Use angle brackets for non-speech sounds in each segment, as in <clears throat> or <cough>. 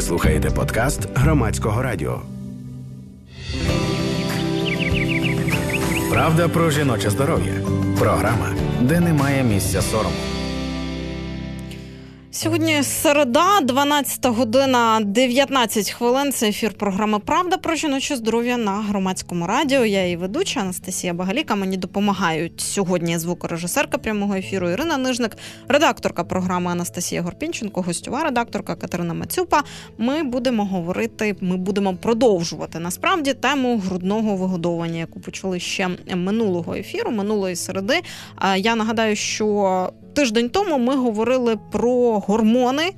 Слухаєте подкаст громадського радіо. Правда про жіноче здоров'я. Програма, де немає місця сорому. Сьогодні середа, 12 година, 19 хвилин. Це ефір програми Правда про жіноче здоров'я на громадському радіо. Я її ведуча Анастасія Багаліка. Мені допомагають сьогодні звукорежисерка прямого ефіру Ірина Нижник, редакторка програми Анастасія Горпінченко, гостьова редакторка Катерина Мацюпа. Ми будемо говорити, ми будемо продовжувати насправді тему грудного вигодовування, яку почали ще минулого ефіру, минулої середи. Я нагадаю, що тиждень тому ми говорили про гормони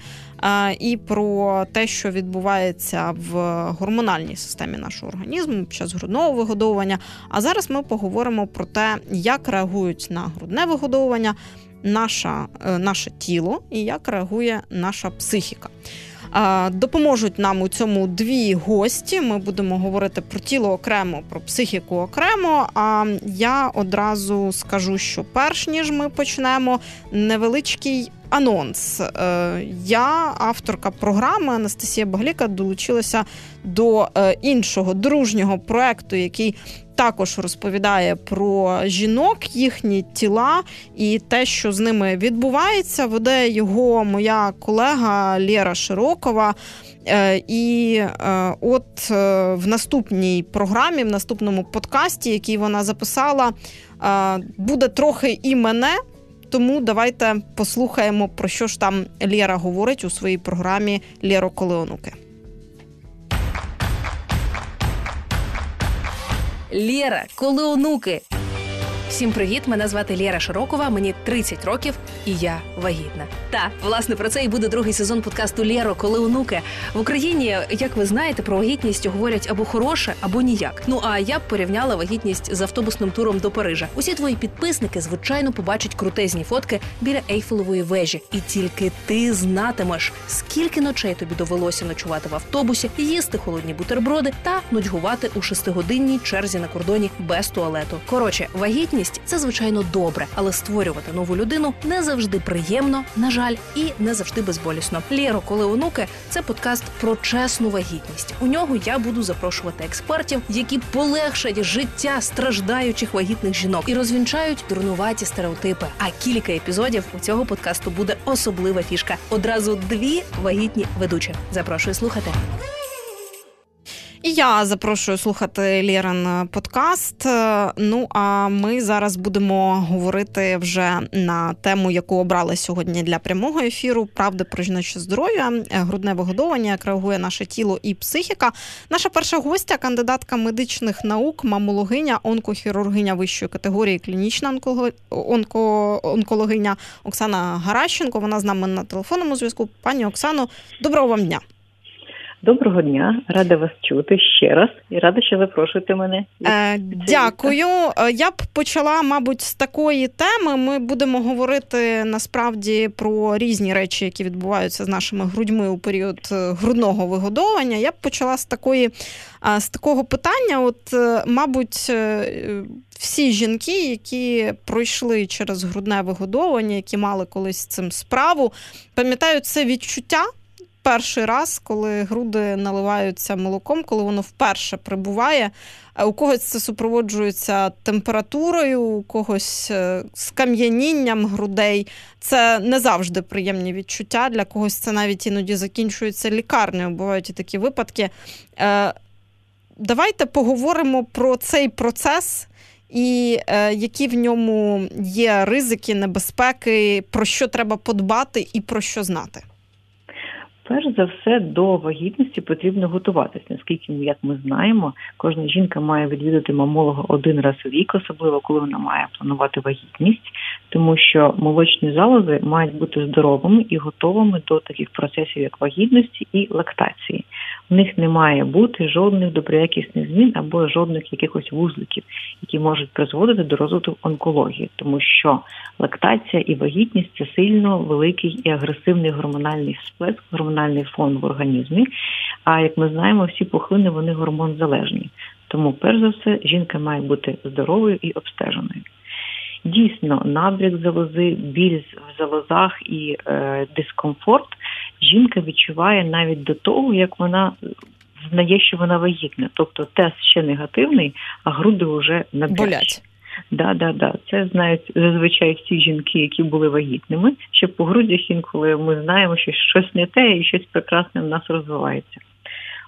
і про те, що відбувається в гормональній системі нашого організму під час грудного вигодовування. А зараз ми поговоримо про те, як реагують на грудне вигодовування наша, е, наше тіло і як реагує наша психіка. Допоможуть нам у цьому дві гості. Ми будемо говорити про тіло окремо, про психіку окремо. А я одразу скажу, що перш ніж ми почнемо, невеличкий. Анонс. Е, я, авторка програми Анастасія Багліка, долучилася до е, іншого дружнього проекту, який також розповідає про жінок, їхні тіла і те, що з ними відбувається. Веде його моя колега Лєра Широкова. Е, і от в наступній програмі, в наступному подкасті, який вона записала, буде трохи і мене. Тому давайте послухаємо, про що ж там Лєра говорить у своїй програмі Лєро Колеонуки. Лєра, коли онуки. Всім привіт! Мене звати Лєра Широкова, мені 30 років, і я вагітна. Та власне про це і буде другий сезон подкасту Лєро, коли онуки в Україні, як ви знаєте, про вагітність говорять або хороше, або ніяк. Ну а я б порівняла вагітність з автобусним туром до Парижа. Усі твої підписники, звичайно, побачать крутезні фотки біля Ейфелевої вежі, і тільки ти знатимеш, скільки ночей тобі довелося ночувати в автобусі, їсти холодні бутерброди та нудьгувати у шестигодинній черзі на кордоні без туалету. Коротше, вагітність вагітність це звичайно добре, але створювати нову людину не завжди приємно, на жаль, і не завжди безболісно. Лєро, коли онуки, це подкаст про чесну вагітність. У нього я буду запрошувати експертів, які полегшать життя страждаючих вагітних жінок і розвінчають дурнуваті стереотипи. А кілька епізодів у цього подкасту буде особлива фішка. Одразу дві вагітні ведучі. Запрошую слухати. Я запрошую слухати Лєрен подкаст. Ну а ми зараз будемо говорити вже на тему, яку обрали сьогодні для прямого ефіру. Правда про жіноче здоров'я, грудне вигодовування, як реагує наше тіло і психіка. Наша перша гостя, кандидатка медичних наук, мамологиня, онкохірургиня вищої категорії, клінічна онко... онкологиня Оксана Гаращенко. Вона з нами на телефонному зв'язку. Пані Оксано, доброго вам дня. Доброго дня, рада вас чути ще раз і рада, що запрошуєте мене. Е, Дякую. Е, я б почала, мабуть, з такої теми. Ми будемо говорити насправді про різні речі, які відбуваються з нашими грудьми у період е, грудного вигодовування. Я б почала з такої е, з такого питання. От, мабуть, всі жінки, які пройшли через грудне вигодовування, які мали колись з цим справу, пам'ятають це відчуття перший раз, коли груди наливаються молоком, коли воно вперше прибуває. У когось це супроводжується температурою, у когось е, скам'янінням грудей. Це не завжди приємні відчуття. Для когось це навіть іноді закінчується лікарнею. Бувають і такі випадки. Е, давайте поговоримо про цей процес. І е, які в ньому є ризики, небезпеки, про що треба подбати і про що знати. Перш за все до вагітності потрібно готуватися, наскільки як ми знаємо, кожна жінка має відвідати мамолога один раз у рік, особливо коли вона має планувати вагітність, тому що молочні залози мають бути здоровими і готовими до таких процесів, як вагітності і лактації. У них не має бути жодних доброякісних змін або жодних якихось вузликів, які можуть призводити до розвитку онкології, тому що лактація і вагітність це сильно великий і агресивний гормональний сплеск, гормональний фон в організмі. А як ми знаємо, всі пухлини вони гормонзалежні. Тому, перш за все, жінка має бути здоровою і обстеженою. Дійсно, набряк залози, біль в залозах і е, дискомфорт жінка відчуває навіть до того, як вона знає, що вона вагітна. Тобто тест ще негативний, а груди вже. Болять. Да, да, да. Це знають зазвичай всі жінки, які були вагітними. Ще по грудях інколи ми знаємо, що щось не те і щось прекрасне в нас розвивається.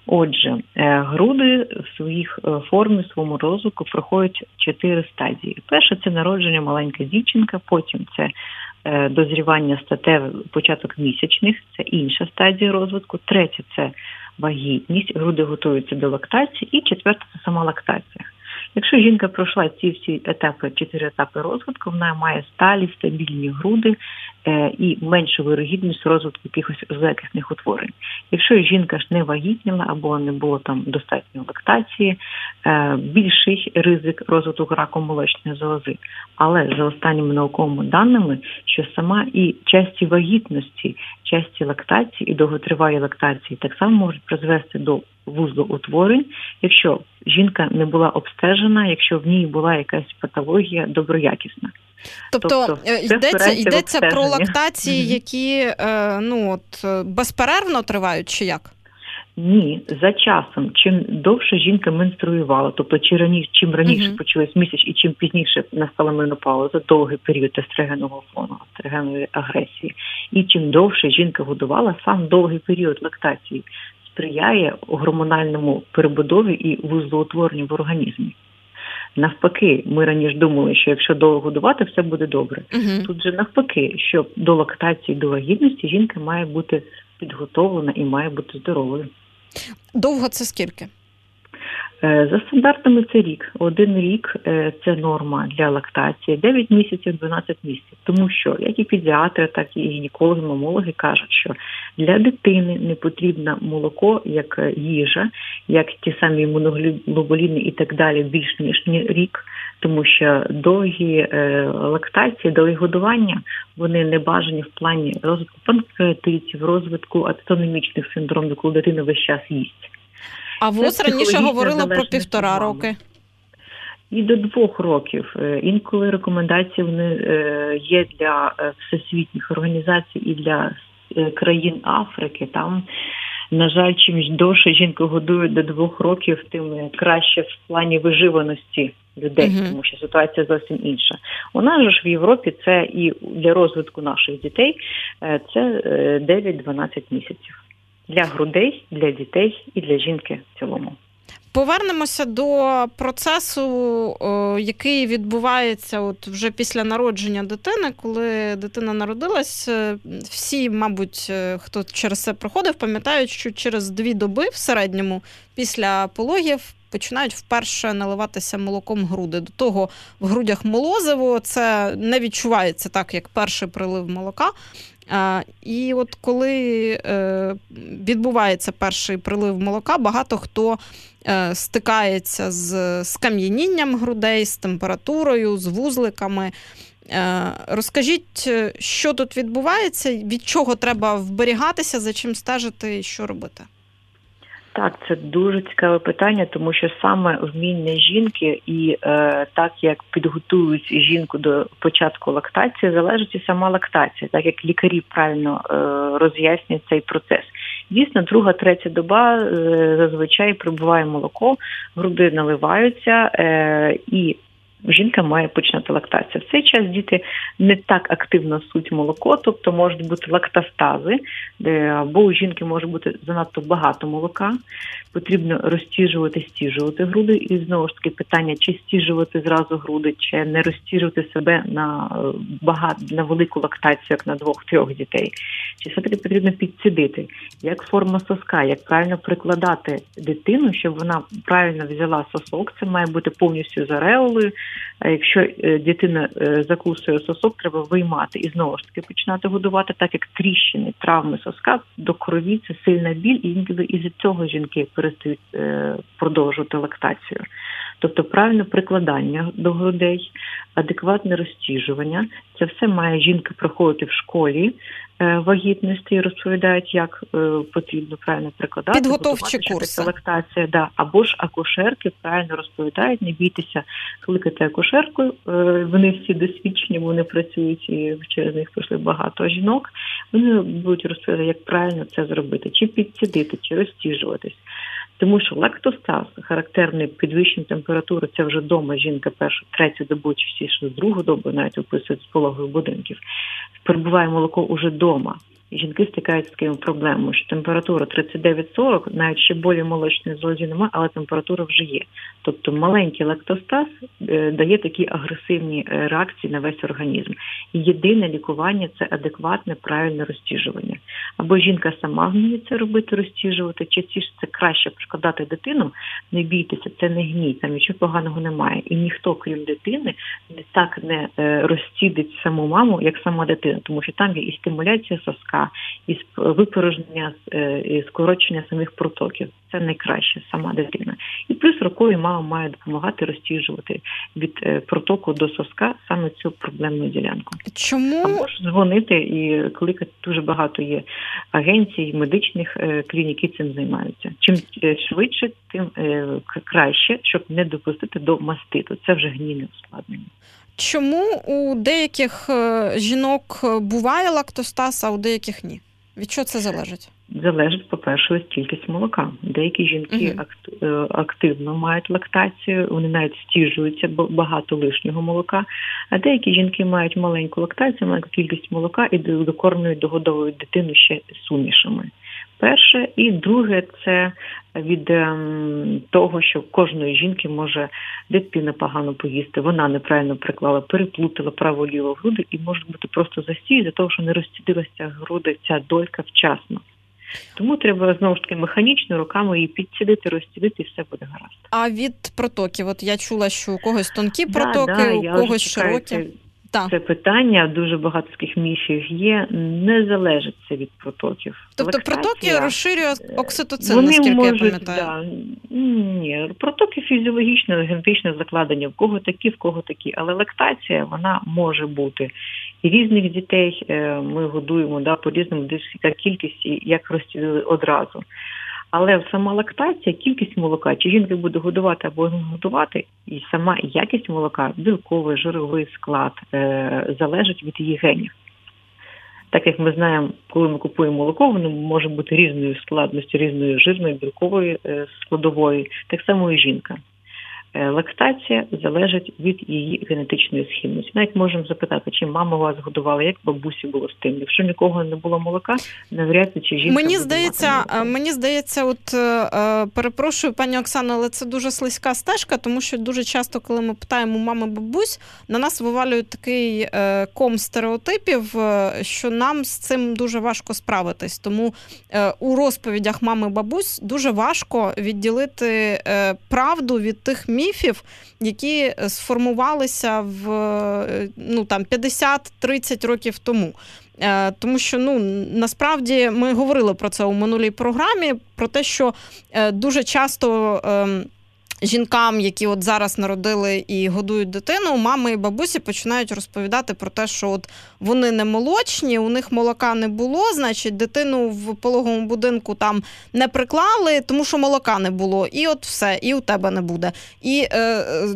Отже, е, груди в своїх е, формі, в своєму розвитку проходять чотири стадії. Перше це народження маленька дівчинка, потім це дозрівання статеве, початок місячних, це інша стадія розвитку. Третя це вагітність, груди готуються до лактації, і четверта це сама лактація. Якщо жінка пройшла ці всі етапи, чотири етапи розвитку, вона має сталі, стабільні груди е, і меншу вирогідність розвитку якихось злякісних утворень. Якщо жінка ж не вагітніла або не було там достатньо лактації, е, більший ризик розвитку раку молочної залози. Але за останніми науковими даними, що сама і часті вагітності, часті лактації і довготривалі лактації так само можуть призвести до вузлоутворень, якщо жінка не була обстежена, якщо в ній була якась патологія доброякісна. Тобто, Тобто, е, йдеться, йдеться про лактації, які е, ну от е, безперервно тривають, чи як? Ні, за часом, чим довше жінка менструювала, тобто чи раніше, чим раніше Мгм. почалась місяць і чим пізніше настала менопауза, довгий період естрогенового фону, естрогенової агресії, і чим довше жінка годувала, сам довгий період лактації сприяє гормональному перебудові і вузлоутворенню в організмі. Навпаки, ми раніше думали, що якщо довго годувати, все буде добре. Угу. Тут же навпаки, що до лактації, до вагітності жінка має бути підготовлена і має бути здоровою. Довго це скільки? Е, За стандартами це рік. Один рік е, це норма для лактації, 9 місяців, 12 місяців. Тому що як і педіатри, так і гінекологи, мамологи кажуть, що для дитини не потрібно молоко як е, їжа, як ті самі імуноглобуліни і так далі, більш ніж ні- рік. Тому що довгі лактації, довгі годування вони не бажані в плані розвитку панкреатитів, розвитку автономічних синдромів, коли дитина весь час їсть. А ВОЗ раніше говорила про півтора роки. І до двох років Е, інколи рекомендації вони е, є для е, всесвітніх організацій і для країн Африки. Там, на жаль, чим довше жінку годують до двох років, тим краще в плані виживаності людей, Мгм. тому що ситуація зовсім інша. У нас ж в Європі це і для розвитку наших дітей це е, 9-12 місяців. Для грудей, для дітей і для жінки в цілому. Повернемося до процесу, який відбувається от вже після народження дитини. Коли дитина народилась, е, всі, мабуть, е, хто через це проходив, пам'ятають, що через дві доби в середньому після пологів починають вперше наливатися молоком груди. До того в грудях молозиво це не відчувається так, як перший прилив молока. І от коли е, відбувається перший прилив молока, багато хто е, стикається з скам'янінням грудей, з температурою, з вузликами. Е, розкажіть, що тут відбувається, від чого треба вберігатися, за чим стежити і що робити? Так, це дуже цікаве питання, тому що саме вміння жінки і е, так як підготують жінку до початку лактації, залежить і сама лактація, так як лікарі правильно е, роз'яснюють цей процес. Дійсно, друга, третя доба е, зазвичай прибуває молоко, груди наливаються е, і. Жінка має починати лактацію. В цей час діти не так активно суть молоко, тобто можуть бути лактастази, де або у жінки може бути занадто багато молока, потрібно розтіжувати, стіжувати груди. І знову ж таки питання, чи стіжувати зразу груди, чи не розтіжувати себе на е, багато на велику лактацію, як на двох-трьох дітей. Чи все-таки потрібно підсидити, як форма соска, як правильно прикладати дитину, щоб вона правильно взяла сосок. Це має бути повністю з ареолою. А якщо е, дитина е, закусує сосок, треба виймати і знову ж таки починати годувати, так як тріщини, травми соска до крові це сильна біль, і інколи із цього жінки перестають е, продовжувати лактацію. Тобто правильне прикладання до грудей, адекватне розтіжування. Це все має жінка проходити в школі е, вагітності і розповідають, як е, потрібно правильно прикладати. Підготовчі курси. Лактація, да. або ж акушерки правильно розповідають, не бійтеся кликати акушерку. Е, Вони всі досвідчені, вони працюють і через них пройшли багато жінок. Вони будуть розповідати, як правильно це зробити, чи підсідити, чи розтіжуватись. Тому що лактостаз характерний підвищення температури, це вже дома жінка першу, третю добу, чи всі що другу добу, навіть описують з пологових будинків. Перебуває молоко уже вдома. Жінки стикаються з такими проблемами, що температура 39-40, навіть ще болі молочної залозі немає, але температура вже є. Тобто маленький лактостаз е, дає такі агресивні е, реакції на весь організм. І єдине лікування це адекватне, правильне розтіжування. Або жінка сама вміє це робити, розтіжувати, частіше це краще прикладати дитину. Не бійтеся, це не гній, там нічого поганого немає. І ніхто, крім дитини, не так не е, розцідить саму маму, як сама дитина, тому що там є і стимуляція соска, і сп- випорожнення е, і скорочення самих протоків. Це найкраще сама дитина. І плюс рукою мама має допомагати розтіжувати від е, протоку до соска саме цю проблемну ділянку. Чому Або ж дзвонити і кликати дуже багато є агенцій, медичних е, клінік, які цим займаються. Чим швидше, тим краще, щоб не допустити до маститу. Це вже гнійне ускладнення. Чому у деяких е, жінок е, буває лактостаз, а у деяких ні? Від чого це залежить? Залежить, по-перше, кількість молока. Деякі жінки е, активно мають лактацію, вони навіть стіжуються бо багато лишнього молока. А деякі жінки мають маленьку лактацію, маленьку кількість молока і до- докормлюють, догодовують дитину ще сумішами. Перше, і друге, це від ем, того, що кожної жінки може дитина погано поїсти, вона неправильно приклала, переплутала право-ліво груди і може бути просто застій за того, що не розцідилася груди ця долька вчасно. Тому треба знову ж таки механічно руками її підсідити, розцідити, і все буде гаразд. А від протоків? От я чула, що у когось тонкі протоки, да, у я вже когось чекаю широкі. Так. це питання дуже багато таких міфів є. Не залежить це від протоків. Тобто Лактація, протоки розширює окситоцин, Вони наскільки можуть, я пам'ятаю. Да, ні, протоки фізіологічно, генетичне закладення, в кого такі, в кого такі. Але лактація вона може бути. І різних дітей е, ми годуємо да, по різному, десь яка кількість як розцілили одразу. Але сама лактація, кількість молока, чи жінка буде годувати або не годувати, і сама якість молока, білковий, жировий склад, е, залежить від її генів. Так як ми знаємо, коли ми купуємо молоко, воно може бути різної складності, різної жирної, білкової е, складової, так само і жінка. Е, Лактація залежить від її генетичної схильності. Навіть можемо запитати, чи мама вас годувала, як бабусі було з тим. Якщо нікого не було молока, навряд чи жінка Мені здається, мати мені здається, от е, е, перепрошую, пані Оксано, але це дуже слизька стежка, тому що дуже часто, коли ми питаємо мами бабусь, на нас вивалюють такий ком стереотипів, що нам з цим дуже важко справитись. Тому у розповідях мами бабусь дуже важко відділити правду від тих міфів, які е, сформувалися в е, ну там 50-30 років тому. Е, Тому що ну насправді ми говорили про це у минулій програмі, про те, що дуже часто. Жінкам, які от зараз народили і годують дитину, мами і бабусі починають розповідати про те, що от вони не молочні, у них молока не було, значить, дитину в пологовому будинку там не приклали, тому що молока не було. І от все, і у тебе не буде. І е, е,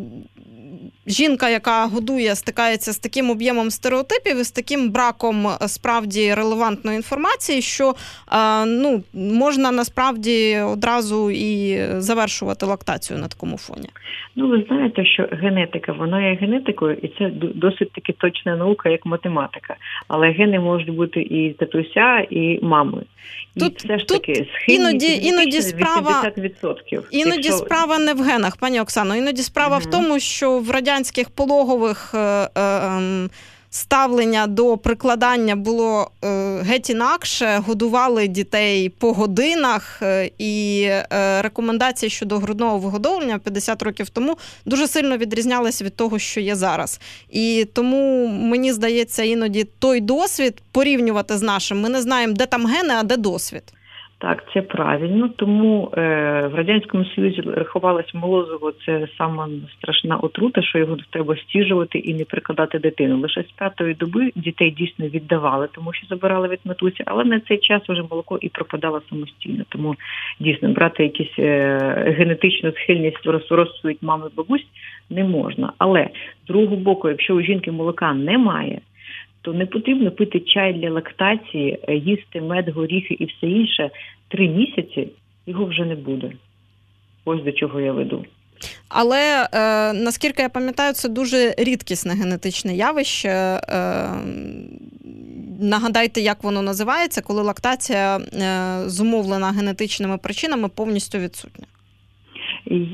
жінка, яка годує, стикається з таким об'ємом стереотипів і з таким браком е, справді релевантної інформації, що е, ну, можна насправді одразу і завершувати лактацію на такому фоні. Ну, ви знаєте, що генетика, вона є генетикою, і це досить таки точна наука, як математика. Але гени можуть бути і татуся, і мами. І Тут- все ж тут таки схильність іноді- іноді справа- 80%. Іноді Якщо- справа не в генах, пані Оксано. Іноді справа в тому, що в радянських пологових е, е, ем, ставлення до прикладання було е, геть інакше, годували дітей по годинах, і рекомендації щодо грудного вигодовлення 50 років тому дуже сильно відрізнялися від того, що є зараз. І тому мені здається, іноді той досвід порівнювати з нашим. Ми не знаємо, де там гени, а де досвід. Так, це правильно. Тому е, в радянському союзі рахувалось молозиво це сама страшна отрута, що його треба стіжувати і не прикладати дитину. Лише з п'ятої доби дітей дійсно віддавали, тому що забирали від матусі, але на цей час вже молоко і пропадало самостійно. Тому дійсно брати якісь е, генетичну схильність розсудить мами бабусь не можна. Але з другого боку, якщо у жінки молока немає то не потрібно пити чай для лактації, е, їсти мед, горіхи і все інше три місяці. Його вже не буде. Ось до чого я веду. Але е, наскільки я пам'ятаю, це дуже рідкісне генетичне явище. Е, Нагадайте, як воно називається, коли лактація е, зумовлена генетичними причинами повністю відсутня.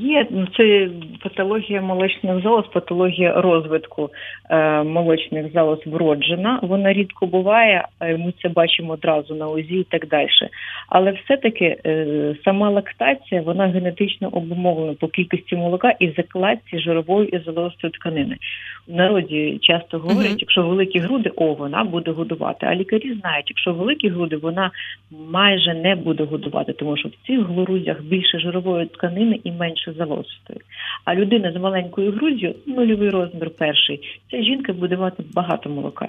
Є ну, це патологія молочних залоз, патологія розвитку е, молочних залоз вроджена. Вона рідко буває, ми це бачимо одразу на УЗІ і так далі. Але все-таки е, сама лактація вона генетично обумовлена по кількості молока і закладці жирової і залозистої тканини. В народі часто говорять, uh-huh. якщо великі груди, о, вона буде годувати. А лікарі знають, якщо великі груди, вона майже не буде годувати, тому що в цих грудях більше жирової тканини і менше залозистої. А людина з маленькою груддю, нульовий розмір перший, ця жінка буде мати багато молока.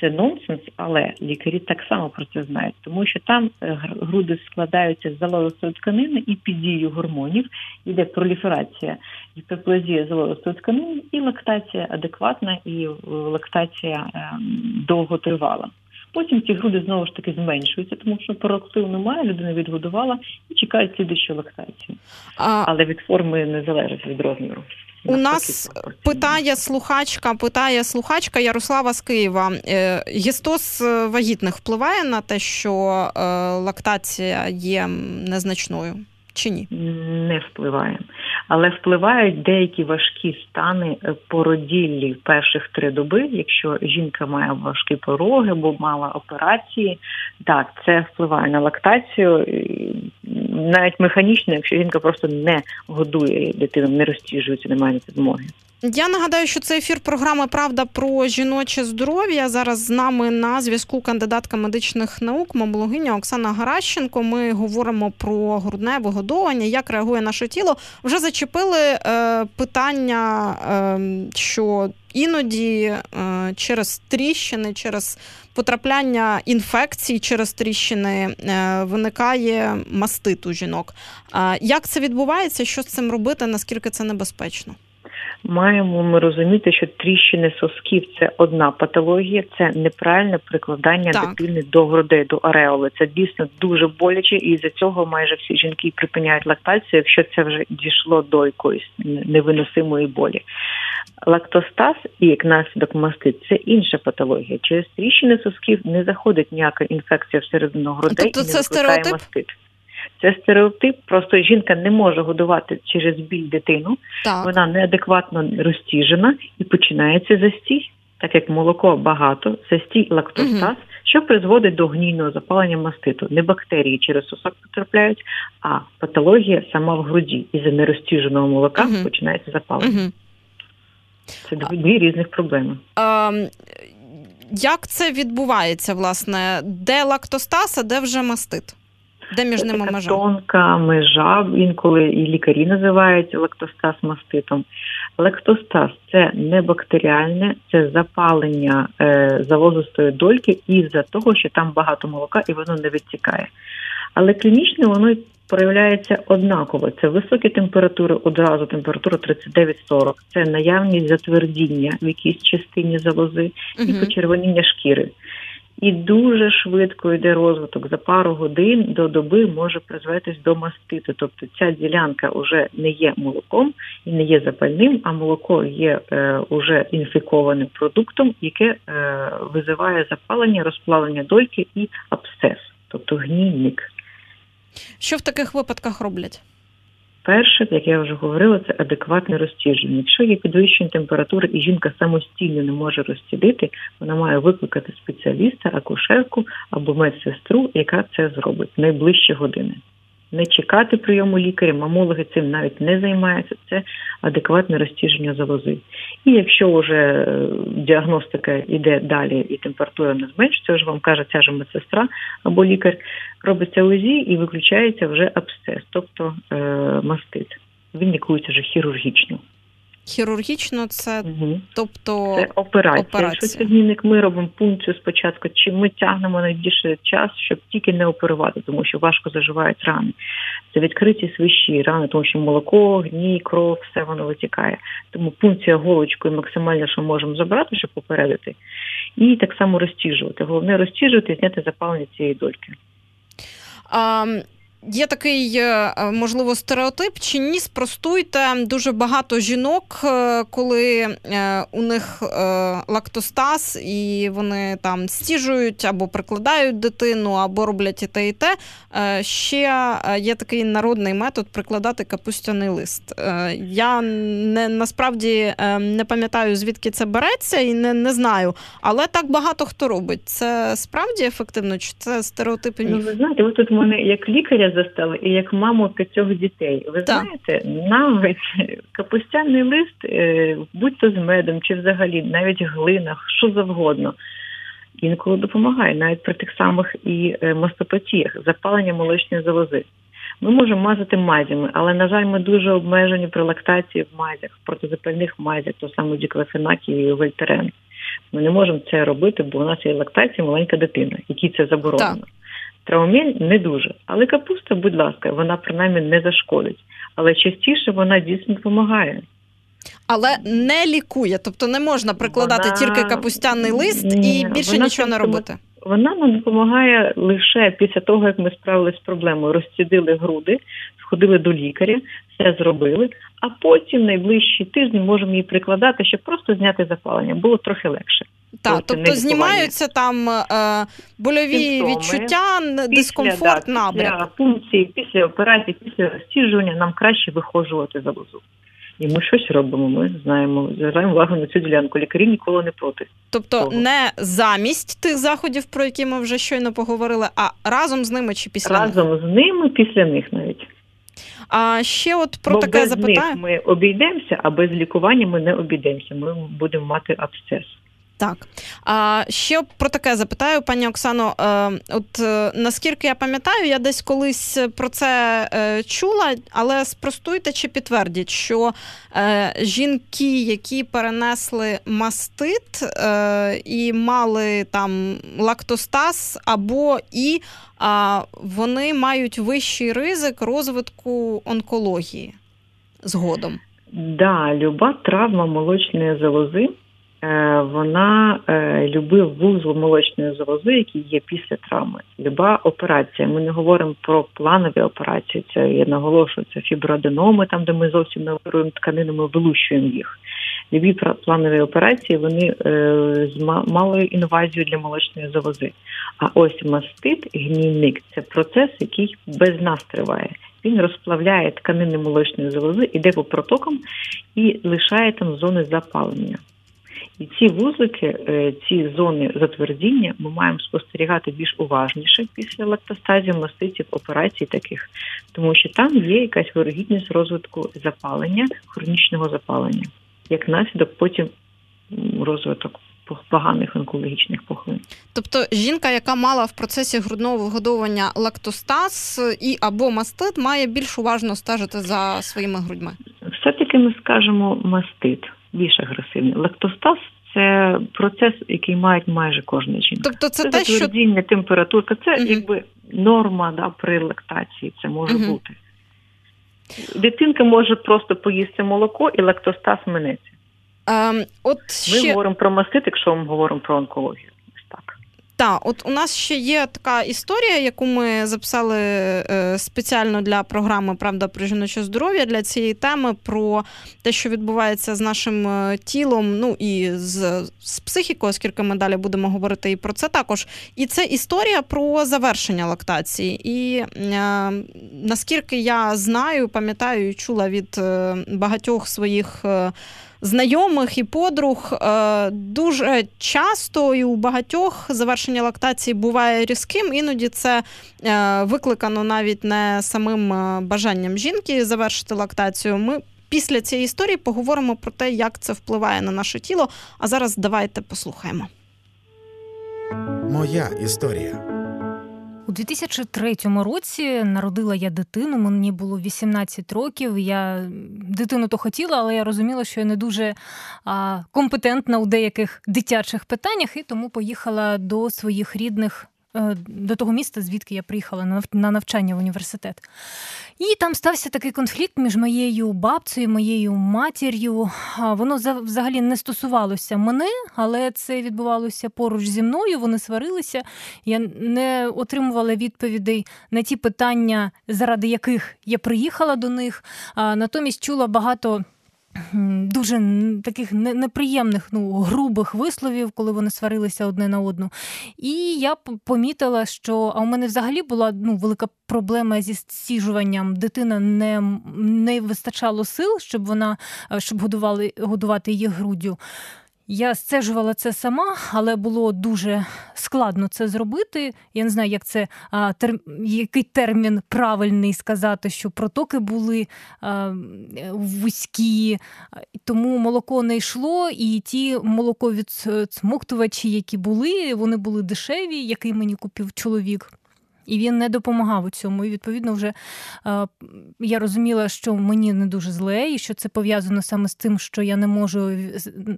Це нонсенс, але лікарі так само про це знають, тому що там е, груди складаються з залозистої тканини і під дією гормонів йде проліферація, гіперплазія залозистої тканини і лактація адекватна, і е, лактація ем, довготривала. Потім ці груди знову ж таки зменшуються, тому що пароактиву немає, людина відгодувала і чекає слідчу лактацію. А... Але від форми не залежить від розміру. У нас питає слухачка, питає слухачка Ярослава з Києва. Е, гістоз вагітних впливає на те, що е, лактація є незначною чи ні? Не впливає але впливають деякі важкі стани е, породіллі перших три доби. Якщо жінка має важкі пороги бо мала операції, так це впливає на лактацію, навіть механічно, якщо жінка просто не годує дитину, не розтіжується, немає на це змоги. Я нагадаю, що це ефір програми Правда про жіноче здоров'я. Зараз з нами на зв'язку кандидатка медичних наук, мамологиня Оксана Гаращенко. Ми говоримо про грудне вигодовування, як реагує наше тіло. Вже зачепили е, питання, е, що іноді е, через тріщини, через потрапляння інфекцій через тріщини е, виникає мастит у жінок. Як це відбувається? Що з цим робити? Наскільки це небезпечно? Маємо ми розуміти, що тріщини сосків це одна патологія, це неправильне прикладання так. дитини до грудей, до ареоли. Це дійсно дуже боляче, і за цього майже всі жінки припиняють лактацію, якщо це вже дійшло до якоїсь невиносимої болі. Лактостаз і як наслідок мастит це інша патологія. Через тріщини сосків не заходить ніяка інфекція всередину грудей тобто і не це стереотип? мастит. Це стереотип. Просто жінка не може годувати через біль дитину, так. вона неадекватно розтіжена і починається застій, так як молоко багато, застій лактостаз, угу. що призводить до гнійного запалення маститу. Не бактерії через сосок потрапляють, а патологія сама в груді. Із за нерозтіженого молока угу. починається запалення. Угу. Це дві різних проблеми. А, як це відбувається, власне? Де лактостаз, а де вже мастит? Де між ними така межа? Тонка межа, інколи і лікарі називають лактостаз маститом. Лактостаз це не бактеріальне, це запалення е, залозистої дольки із-за того, що там багато молока і воно не відтікає. Але клінічно воно проявляється однаково. Це високі температури, одразу температура 39-40. Це наявність затвердіння в якійсь частині залози угу. і почервоніння шкіри і дуже швидко йде розвиток за пару годин до доби може призвестись до маститу. Тобто ця ділянка вже не є молоком і не є запальним, а молоко є е, уже інфікованим продуктом, яке е, визиває запалення, розплавлення дольки і абсцес, тобто гнійник. Що в таких випадках роблять? Перше, як я вже говорила, це адекватне розтіження. Якщо є підвищення температури і жінка самостійно не може розтідити, вона має викликати спеціаліста, акушерку або медсестру, яка це зробить в найближчі години. Не чекати прийому лікаря, мамологи цим навіть не займаються. Це адекватне розтіження залози. І якщо вже е, діагностика йде далі і температура не зменшується, вже вам каже ця ж медсестра або лікар, робиться УЗІ і виключається вже абсцес, тобто е, мастит. Він лікується вже хірургічно. Хірургічно це, Угу. тобто Це операція. операція. Якщо це гнійник, ми робимо пункцію спочатку, чи ми тягнемо найбільше час, щоб тільки не оперувати, тому що важко заживають рани. Це відкриті свищі рани, тому що молоко, гній, кров, все воно витікає. Тому пункція голочкою максимально, що можемо забрати, щоб попередити, і так само розтіжувати. Головне розтіжувати і зняти запалення цієї дольки. А, Є такий, е, можливо, стереотип чи ні, спростуйте. Дуже багато жінок, е, коли е, у них лактостаз, і вони там стіжують або прикладають дитину, або роблять і те, і те. Ще є такий народний метод прикладати капустяний лист. Я не насправді не пам'ятаю, звідки це береться, і не, не знаю. Але так багато хто робить. Це справді ефективно? Чи це стереотипи? Ну, ви знаєте, ви тут мене як лікаря застали і як маму п'ятьох дітей. Ви Так. знаєте, навіть капустяний лист, е, будь-то з медом чи взагалі навіть глинах, що завгодно. Інколи допомагає навіть при тих самих і е, мастопатіях, запалення молочної залози. Ми можемо мазати мазями, але на жаль, ми дуже обмежені при лактації в мазях, протизапальних мазях, то саме діклофенаків і вольтерен. Ми не можемо це робити, бо у нас є лактація маленька дитина, якій це заборонено. Траумель не дуже, але капуста, будь ласка, вона принаймні не зашкодить. Але частіше вона дійсно допомагає. Але не лікує, тобто не можна прикладати Вона- тільки капустяний лист Ні, і більше нічого не робити. Вона нам допомагає лише після того, як ми справилися з проблемою, розцідили груди, сходили до лікаря, все зробили, а потім найближчі тижні можемо її прикладати, щоб просто зняти запалення. Було трохи легше. Так, тобто тобто знімаються там е, больові Симптоми. відчуття, Після, дискомфорт, да, набряк. Після пункції, після операції, після розтіжування нам краще вихожувати залозу. І ми щось робимо. Ми знаємо, звертаємо увагу на цю ділянку. Лікарі ніколи не проти. Тобто того. не замість тих заходів, про які ми вже щойно поговорили, а разом з ними чи після них. Разом з ними, після них навіть. А ще от про Бо таке них ми обійдемося, а без лікування ми не обійдемося. Ми будемо мати абсцес. Так. А ще про таке запитаю, пані Оксано. Е, от е, наскільки я пам'ятаю, я десь колись про це е, чула, але спростуйте чи підтвердіть, що жінки, які перенесли мастит і мали там лактостаз, або і вони мають вищий ризик розвитку онкології згодом. Да, люба травма молочної залози. Е, Вона е, любив вузол молочної залози, який є після травми. Люба операція. Ми не говоримо про планові операції. Це я наголошую, це фіброаденоми, там де ми зовсім не оперуємо тканини, ми вилущуємо їх. Любі планові операції вони е, з ма- малою інвазією для молочної залози. А ось мастит, гнійник це процес, який без нас триває. Він розплавляє тканини молочної залози, іде по протокам і лишає там зони запалення. І ці вузлики, е, ці зони затвердіння ми маємо спостерігати більш уважніше після лактостазів, маститів, операцій таких, тому що там є якась вирогідність розвитку запалення, хронічного запалення, як наслідок потім розвиток поганих онкологічних пухлин. Тобто жінка, яка мала в процесі грудного вигодовування лактостаз і або мастит, має більш уважно стежити за своїми грудьми. Все-таки ми скажемо мастит, більш агресивний. Лактостаз це процес, який мають майже кожна жінка. Тобто, це, Це те, що температурка, це угу. якби норма да, при лактації, це може угу. бути. Дитинка може просто поїсти молоко і лактостаз минеться. ем, от Ми ще говоримо про мастит, якщо ми говоримо про онкологію. Так. та, от у нас ще є така історія, яку ми записали е, спеціально для програми Правда про жіноче здоров'я для цієї теми про те, що відбувається з нашим е, тілом, ну і з, з психікою, оскільки ми далі будемо говорити і про це також. І це історія про завершення лактації. І е, наскільки я знаю, пам'ятаю і чула від е, багатьох своїх. Знайомих і подруг е, дуже часто і у багатьох завершення лактації буває різким. Іноді це е, викликано навіть не самим е, бажанням жінки завершити лактацію. Ми після цієї історії поговоримо про те, як це впливає на наше тіло. А зараз давайте послухаємо. Моя історія. У 2003 році народила я дитину. Мені було 18 років. Я дитину то хотіла, але я розуміла, що я не дуже а, компетентна у деяких дитячих питаннях, і тому поїхала до своїх рідних до того міста, звідки я приїхала на навчання в університет. І там стався такий конфлікт між моєю бабцею, моєю матір'ю. Воно взагалі не стосувалося мене, але це відбувалося поруч зі мною. Вони сварилися. Я не отримувала відповідей на ті питання, заради яких я приїхала до них. Натомість чула багато. Дуже таких неприємних, ну грубих висловів, коли вони сварилися одне на одну. І я помітила, що а у мене взагалі була ну, велика проблема зі стіжуванням. Дитина не не вистачало сил, щоб вона щоб годували годувати її груддю. Я стежувала це сама, але було дуже складно це зробити. Я не знаю, як це а, тер, який термін правильний сказати, що протоки були а, вузькі, тому молоко не йшло, і ті молоковідсмоктувачі, які були, вони були дешеві, який мені купив чоловік. І він не допомагав у цьому. І відповідно, вже е, я розуміла, що мені не дуже зле, і що це пов'язано саме з тим, що я не можу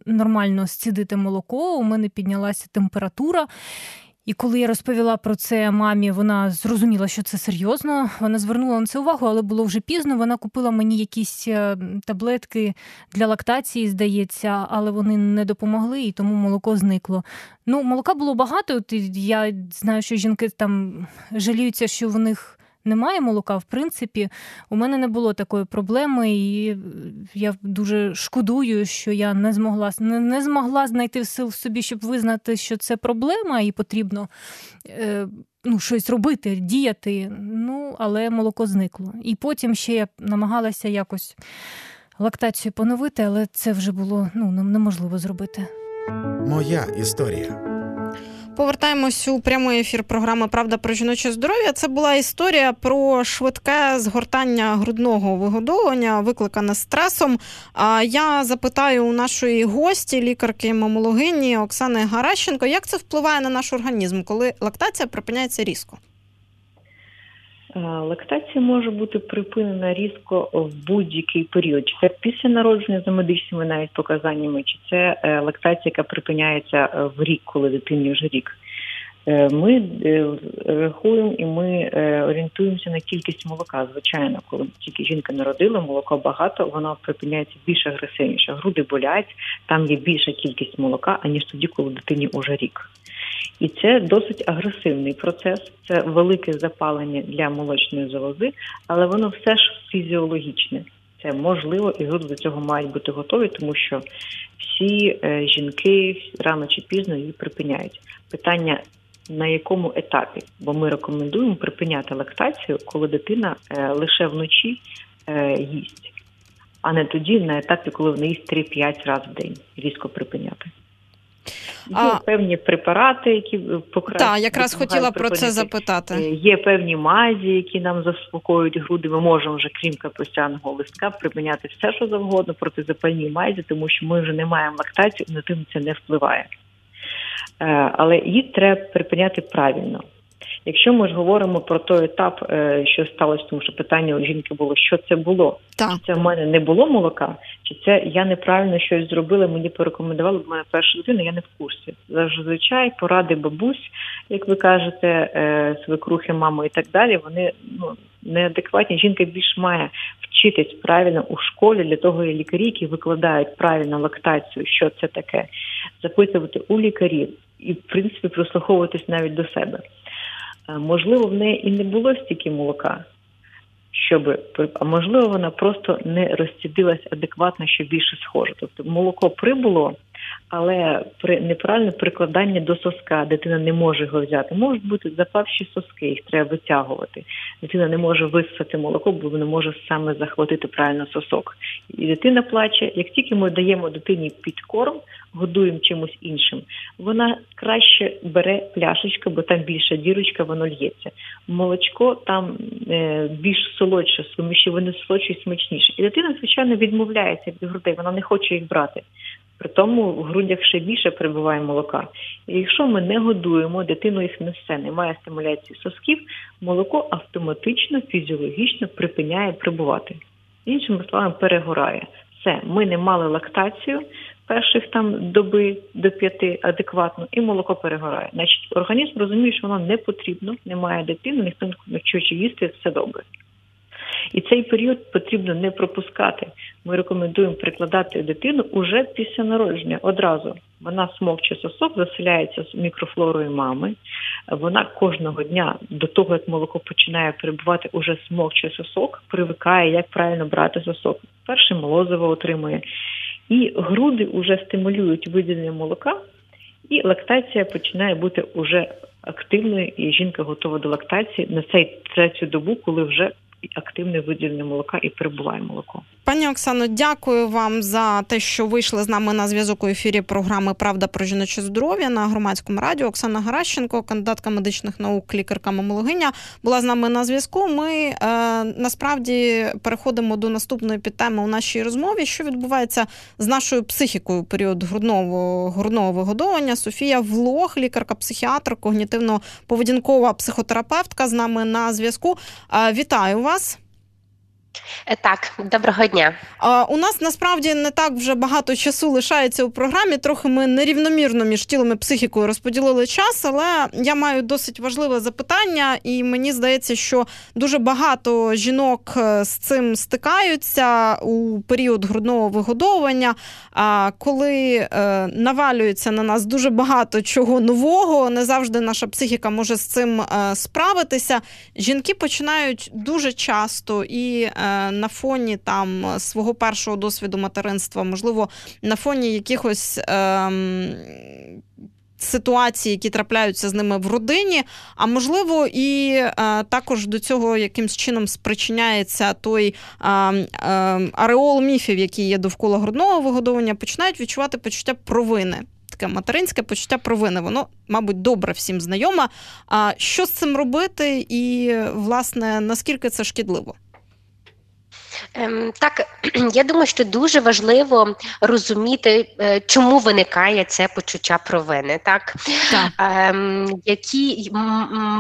нормально зцідити молоко. У мене піднялася температура. І коли я розповіла про це мамі, вона зрозуміла, що це серйозно. Вона звернула на це увагу, але було вже пізно. Вона купила мені якісь е, таблетки для лактації, здається, але вони не допомогли, і тому молоко зникло. Ну, молока було багато. Я знаю, що жінки там жаліються, що в них немає молока, в принципі, у мене не було такої проблеми, і я дуже шкодую, що я не змогла не, не змогла знайти сил в собі, щоб визнати, що це проблема, і потрібно е, ну, щось робити, діяти. Ну, але молоко зникло. І потім ще я намагалася якось лактацію поновити, але це вже було ну, неможливо зробити. Моя історія. Повертаємось у прямий ефір програми Правда про жіноче здоров'я. Це була історія про швидке згортання грудного вигодовування, викликане стресом. А я запитаю у нашої гості, лікарки мамологині Оксани Гаращенко, як це впливає на наш організм, коли лактація припиняється різко. Е, лактація може бути припинена різко в будь-який період. Чи це після народження за медичними навіть показаннями, чи це е, лактація, яка припиняється е, в рік, коли дитині вже рік. Ми рахуємо і ми орієнтуємося на кількість молока. Звичайно, коли тільки жінка народила, молоко багато, воно припиняється більш агресивніше. Груди болять, там є більша кількість молока, аніж тоді, коли дитині уже рік. І це досить агресивний процес, це велике запалення для молочної залози, але воно все ж фізіологічне. Це можливо, і груди до цього мають бути готові, тому що всі е, жінки рано чи пізно її припиняють. Питання на якому етапі? Бо ми рекомендуємо припиняти лактацію, коли дитина е, лише вночі е, їсть, а не тоді на етапі, коли вона їсть 3-5 разів в день, різко припиняти. Є а... певні препарати, які покращують. Так, якраз хотіла про це запитати. Е, є певні мазі, які нам заспокоюють груди. Ми можемо вже, крім капустяного листка, припиняти все, що завгодно протизапальні мазі, тому що ми вже не маємо лактації, на тим це не впливає. Е, але їх треба припиняти правильно. Якщо ми ж говоримо про той етап, е, що сталося, тому що питання у жінки було, що це було, так. чи це в мене не було молока, чи це я неправильно щось зробила, мені порекомендували, бо мене перша дитина, я не в курсі. Зазвичай поради бабусь, як ви кажете, е, свекрухи, мами і так далі, вони ну неадекватні. Жінка більш має вчитись правильно у школі для того, і лікарі, які викладають правильно лактацію, що це таке, запитувати у лікарів і в принципі прислуховуватись навіть до себе. Е, можливо, в неї і не було стільки молока, щоб а можливо, вона просто не розцідилась адекватно, що більше схоже. Тобто молоко прибуло, Але при неправильному прикладанні до соска дитина не може його взяти. Можуть бути запавші соски, їх треба витягувати. Дитина не може висосати молоко, бо не може саме захватити правильно сосок. І дитина плаче. Як тільки ми даємо дитині підкорм, годуємо чимось іншим, вона краще бере пляшечку, бо там більша дірочка, воно лється. Молочко там е, більш солодше, суміші, вони солодші і смачніші. І дитина, звичайно, відмовляється від грудей, вона не хоче їх брати. При тому в грудях ще більше перебуває молока. І якщо ми не годуємо, дитину їх несе, немає стимуляції сосків, молоко автоматично, фізіологічно припиняє прибувати. Іншими словами, перегорає. Все, ми не мали лактацію перших там доби до п'яти адекватно, і молоко перегорає. Значить, організм розуміє, що воно не потрібно, немає дитини, ніхто не хоче їсти, все добре. І цей період потрібно не пропускати. Ми рекомендуємо прикладати дитину уже після народження одразу. Вона смокче сосок, заселяється з мікрофлорою мами. Вона кожного дня до того, як молоко починає перебувати, уже смокче сосок, привикає, як правильно брати сосок. Перше молозиво отримує. І груди вже стимулюють виділення молока, і лактація починає бути уже активною, і жінка готова до лактації на цей третю добу, коли вже активне виділення молока і перебуває молоко. Пані Оксано, дякую вам за те, що вийшли з нами на зв'язок у ефірі програми Правда про жіноче здоров'я на громадському радіо. Оксана Гаращенко, кандидатка медичних наук, лікарка мамологиня, була з нами на зв'язку. Ми е, насправді переходимо до наступної підтеми у нашій розмові, що відбувається з нашою психікою період грудного грудного вигодовування. Софія Влог, лікарка-психіатр, когнітивно-поведінкова психотерапевтка з нами на зв'язку. Е, вітаю вас. Е, так, доброго дня. У нас насправді не так вже багато часу лишається у програмі. Трохи ми нерівномірно між тілом і психікою розподілили час, але я маю досить важливе запитання, і мені здається, що дуже багато жінок е, з цим стикаються у період грудного вигодовування, А коли е, навалюється на нас дуже багато чого нового. Не завжди наша психіка може з цим справитися. Жінки починають дуже часто і на фоні там свого першого досвіду материнства, можливо, на фоні якихось. Ем... Ситуації, які трапляються з ними в родині, а можливо, і е, також до цього якимсь чином спричиняється той е, е, ареол міфів, які є довкола грудного вигодовування, починають відчувати почуття провини. Таке материнське почуття провини. Воно, мабуть, добре всім знайоме. А що з цим робити, і, власне, наскільки це шкідливо? Ем, Так, <clears throat> я думаю, що дуже важливо розуміти, е, чому виникає це почуття провини. Так, так. Ем, які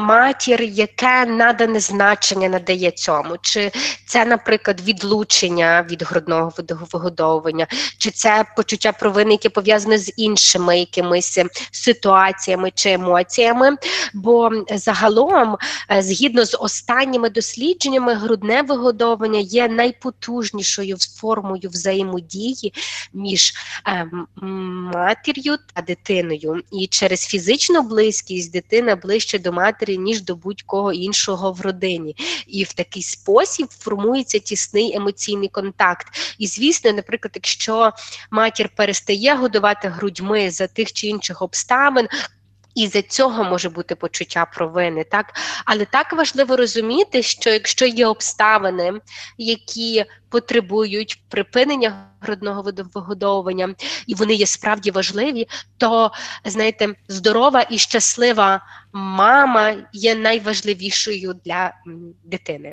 матір, яке надане значення надає цьому? Чи це, наприклад, відлучення від грудного вигодовування, чи це почуття провини, яке пов'язане з іншими якимись ситуаціями чи емоціями? Бо загалом, е, згідно з останніми дослідженнями, грудне вигодовування є най найпотужнішою формою взаємодії між е, матір'ю та дитиною. І через фізичну близькість дитина ближче до матері, ніж до будь-кого іншого в родині. І в такий спосіб формується тісний емоційний контакт. І, звісно, наприклад, якщо матір перестає годувати грудьми за тих чи інших обставин. І за цього може бути почуття провини, так? Але так важливо розуміти, що якщо є обставини, які потребують припинення грудного вигодовування, і вони є справді важливі, то знаєте, здорова і щаслива мама є найважливішою для дитини.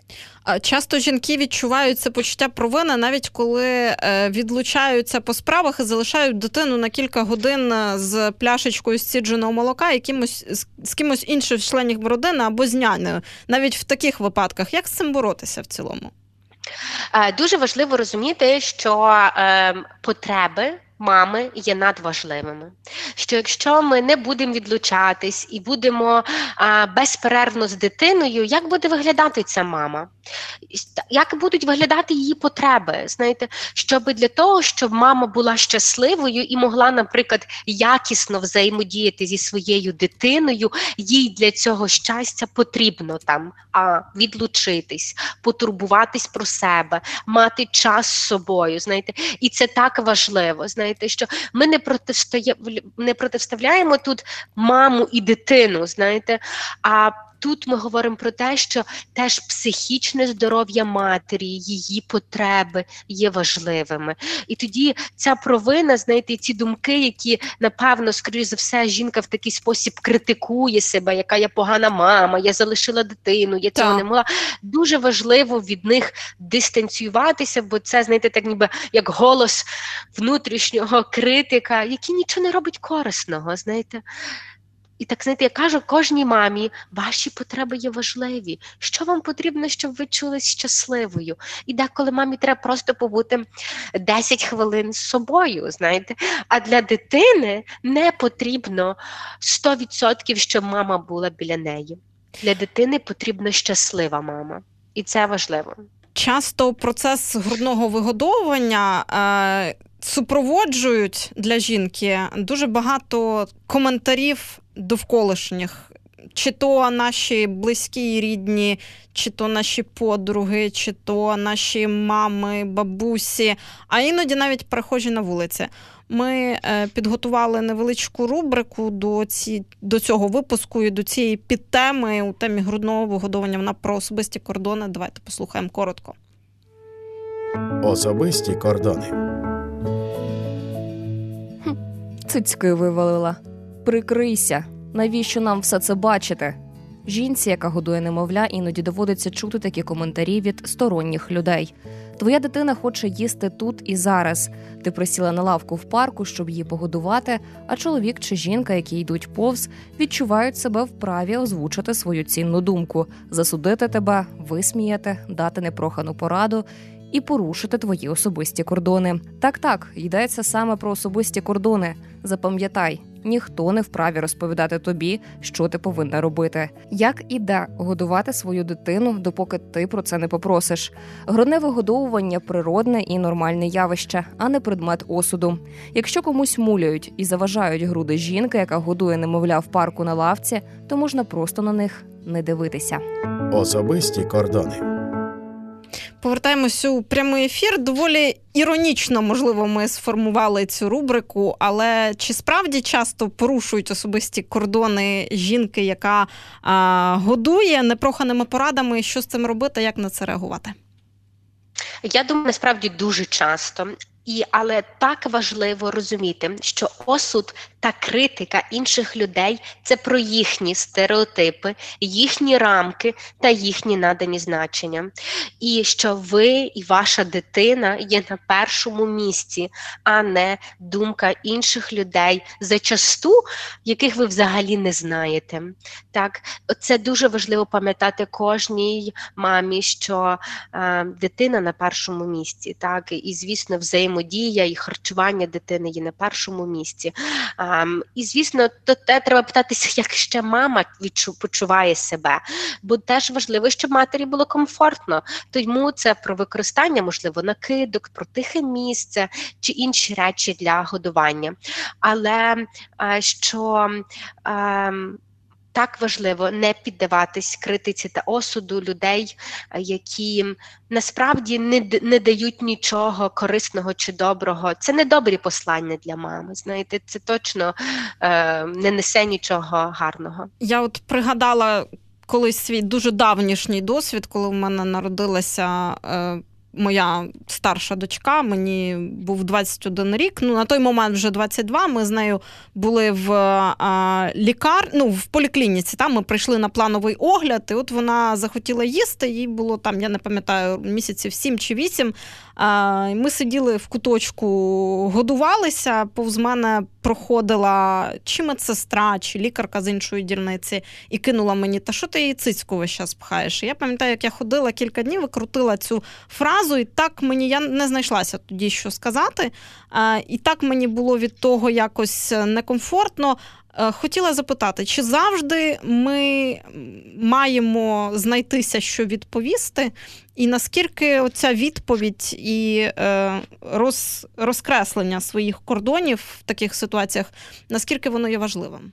Часто жінки відчувають це почуття провини, навіть коли е, відлучаються по справах і залишають дитину на кілька годин з пляшечкою сцідженого молока, якимось з кимось іншим членів родини або з нянею. Навіть в таких випадках як з цим боротися в цілому? Е, дуже важливо розуміти, що е, потреби. Мами є надважливими. Що якщо ми не будемо відлучатись і будемо а, безперервно з дитиною, як буде виглядати ця мама? як будуть виглядати її потреби, знаєте, щоб для того, щоб мама була щасливою і могла, наприклад, якісно взаємодіяти зі своєю дитиною, їй для цього щастя потрібно там а відлучитись, потурбуватись про себе, мати час з собою. Знаєте, і це так важливо. Знаєте, що ми не не протиставляємо тут маму і дитину, знаєте, а тут ми говоримо про те, що теж психічне здоров'я матері, її потреби є важливими. І тоді ця провина, знаєте, ці думки, які напевно, скоріш за все, жінка в такий спосіб критикує себе, яка я погана мама, я залишила дитину, я цього не могла. Дуже важливо від них дистанціюватися, бо це, знаєте, так ніби як голос внутрішнього критика, який нічого не робить корисного. знаєте. І так знаєте, я кажу кожній мамі, ваші потреби є важливі. Що вам потрібно, щоб ви чулись щасливою? І деколи мамі треба просто побути 10 хвилин з собою. знаєте. А для дитини не потрібно 100%, щоб мама була біля неї. Для дитини потрібна щаслива мама, і це важливо. Часто процес грудного вигодовування. Е... Супроводжують для жінки дуже багато коментарів довколишніх, чи то наші близькі і рідні, чи то наші подруги, чи то наші мами, бабусі, а іноді навіть перехожі на вулиці. Ми е, підготували невеличку рубрику до ці, до цього випуску і до цієї підтеми у темі грудного вигодовування. Вона про особисті кордони. Давайте послухаємо коротко. Особисті кордони. Цицьки вивалила прикрийся, навіщо нам все це бачити? Жінці, яка годує немовля, іноді доводиться чути такі коментарі від сторонніх людей. Твоя дитина хоче їсти тут і зараз. Ти присіла на лавку в парку, щоб її погодувати. А чоловік чи жінка, які йдуть повз, відчувають себе вправі озвучити свою цінну думку, засудити тебе, висміяти, дати непрохану пораду і порушити твої особисті кордони. Так, так йдеться саме про особисті кордони. Запам'ятай, ніхто не вправі розповідати тобі, що ти повинна робити, як і де годувати свою дитину, допоки ти про це не попросиш. Грудне вигодовування природне і нормальне явище, а не предмет осуду. Якщо комусь муляють і заважають груди жінки, яка годує немовля в парку на лавці, то можна просто на них не дивитися. Особисті кордони. Повертаємося у прямий ефір. Доволі іронічно, можливо, ми сформували цю рубрику, але чи справді часто порушують особисті кордони жінки, яка а, годує непроханими порадами, що з цим робити, як на це реагувати? Я думаю, насправді дуже часто. І але так важливо розуміти, що осуд та критика інших людей це про їхні стереотипи, їхні рамки та їхні надані значення. І що ви і ваша дитина є на першому місці, а не думка інших людей, зачасту яких ви взагалі не знаєте. Так, Це дуже важливо пам'ятати кожній мамі, що е, дитина на першому місці, так, і, звісно, взаємодія і харчування дитини є на першому місці. І звісно, то те треба питатися, <laughs> як ще мама відчу, почуває себе, бо теж важливо, щоб матері було комфортно. Тому це про використання, можливо, накидок, про тихе місце чи інші речі для годування. Але що так важливо не піддаватись критиці та осуду людей, які насправді не не дають нічого корисного чи доброго. Це не добрі послання для мами. Знаєте, це точно е, не несе нічого гарного. Я от пригадала колись свій дуже давнішній досвід, коли в мене народилася. Е, моя старша дочка, мені був 21 рік. Ну на той момент вже 22, Ми з нею були в а, лікар, ну в поліклініці. Там ми прийшли на плановий огляд, і от вона захотіла їсти. Їй було там, я не пам'ятаю, місяців 7 чи 8. Ми сиділи в куточку, годувалися. Повз мене проходила чи медсестра, чи лікарка з іншої дільниці, і кинула мені, та що ти її цицьку весь час пхаєш? Я пам'ятаю, як я ходила кілька днів, викрутила цю фразу, і так мені я не знайшлася тоді, що сказати. І так мені було від того якось некомфортно. Е, хотіла запитати, чи завжди ми маємо знайтися, що відповісти, І наскільки оця відповідь і е, роз, розкреслення своїх кордонів в таких ситуаціях, наскільки воно є важливим?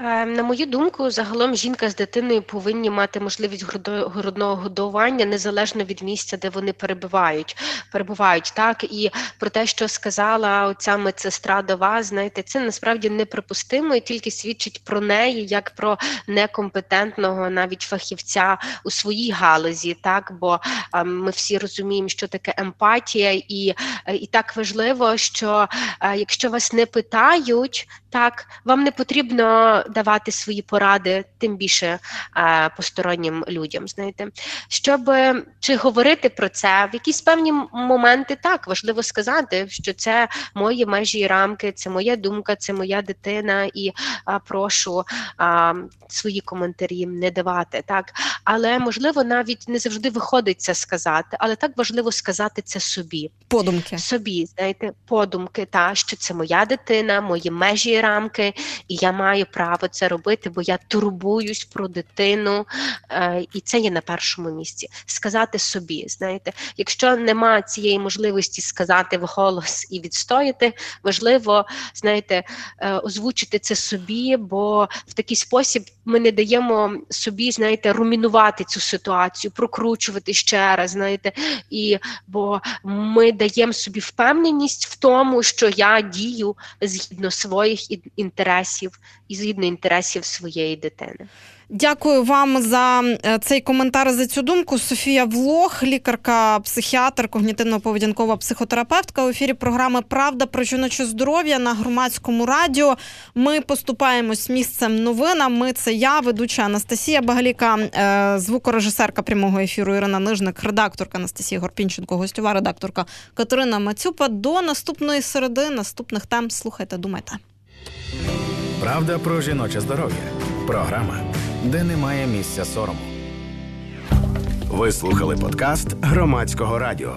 Е, на мою думку, загалом жінка з дитиною повинні мати можливість грудного годування незалежно від місця, де вони перебувають. Перебувають так і про те, що сказала оця медсестра до вас, знаєте, це насправді неприпустимо і тільки свідчить про неї як про некомпетентного навіть фахівця у своїй галузі. Так, бо ем, ми всі розуміємо, що таке емпатія, і е, і так важливо, що е, якщо вас не питають, так вам не потрібно давати свої поради, тим більше е, постороннім людям. Знаєте, щоб чи говорити про це в якісь певні моменти, так важливо сказати, що це мої межі і рамки, це моя думка, це моя дитина, і е, прошу е, свої коментарі не давати. Так, але можливо навіть не завжди виходить це сказати, але так важливо сказати це собі. Подумки собі, знаєте, подумки, та що це моя дитина, мої межі і рамки, і я маю право право це робити, бо я турбуюсь про дитину, е, і це є на першому місці. Сказати собі, знаєте, якщо нема цієї можливості сказати вголос і відстояти, важливо, знаєте, е, озвучити це собі, бо в такий спосіб ми не даємо собі, знаєте, румінувати цю ситуацію, прокручувати ще раз, знаєте, і бо ми даємо собі впевненість в тому, що я дію згідно своїх інтересів і згідно інтересів своєї дитини. Дякую вам за е, цей коментар за цю думку. Софія Влох, лікарка, психіатр, когнітивно-поведінкова психотерапевтка у ефірі програми Правда про жіноче здоров'я на громадському радіо. Ми поступаємось місцем новинам. Ми це я, ведуча Анастасія Багаліка, е, звукорежисерка прямого ефіру Ірина Нижник, редакторка Анастасія Горпінченко, гостьова редакторка Катерина Мацюпа. До наступної середи, наступних тем слухайте, думайте. Правда про жіноче здоров'я. Програма, де немає місця сорому. Ви слухали подкаст громадського радіо.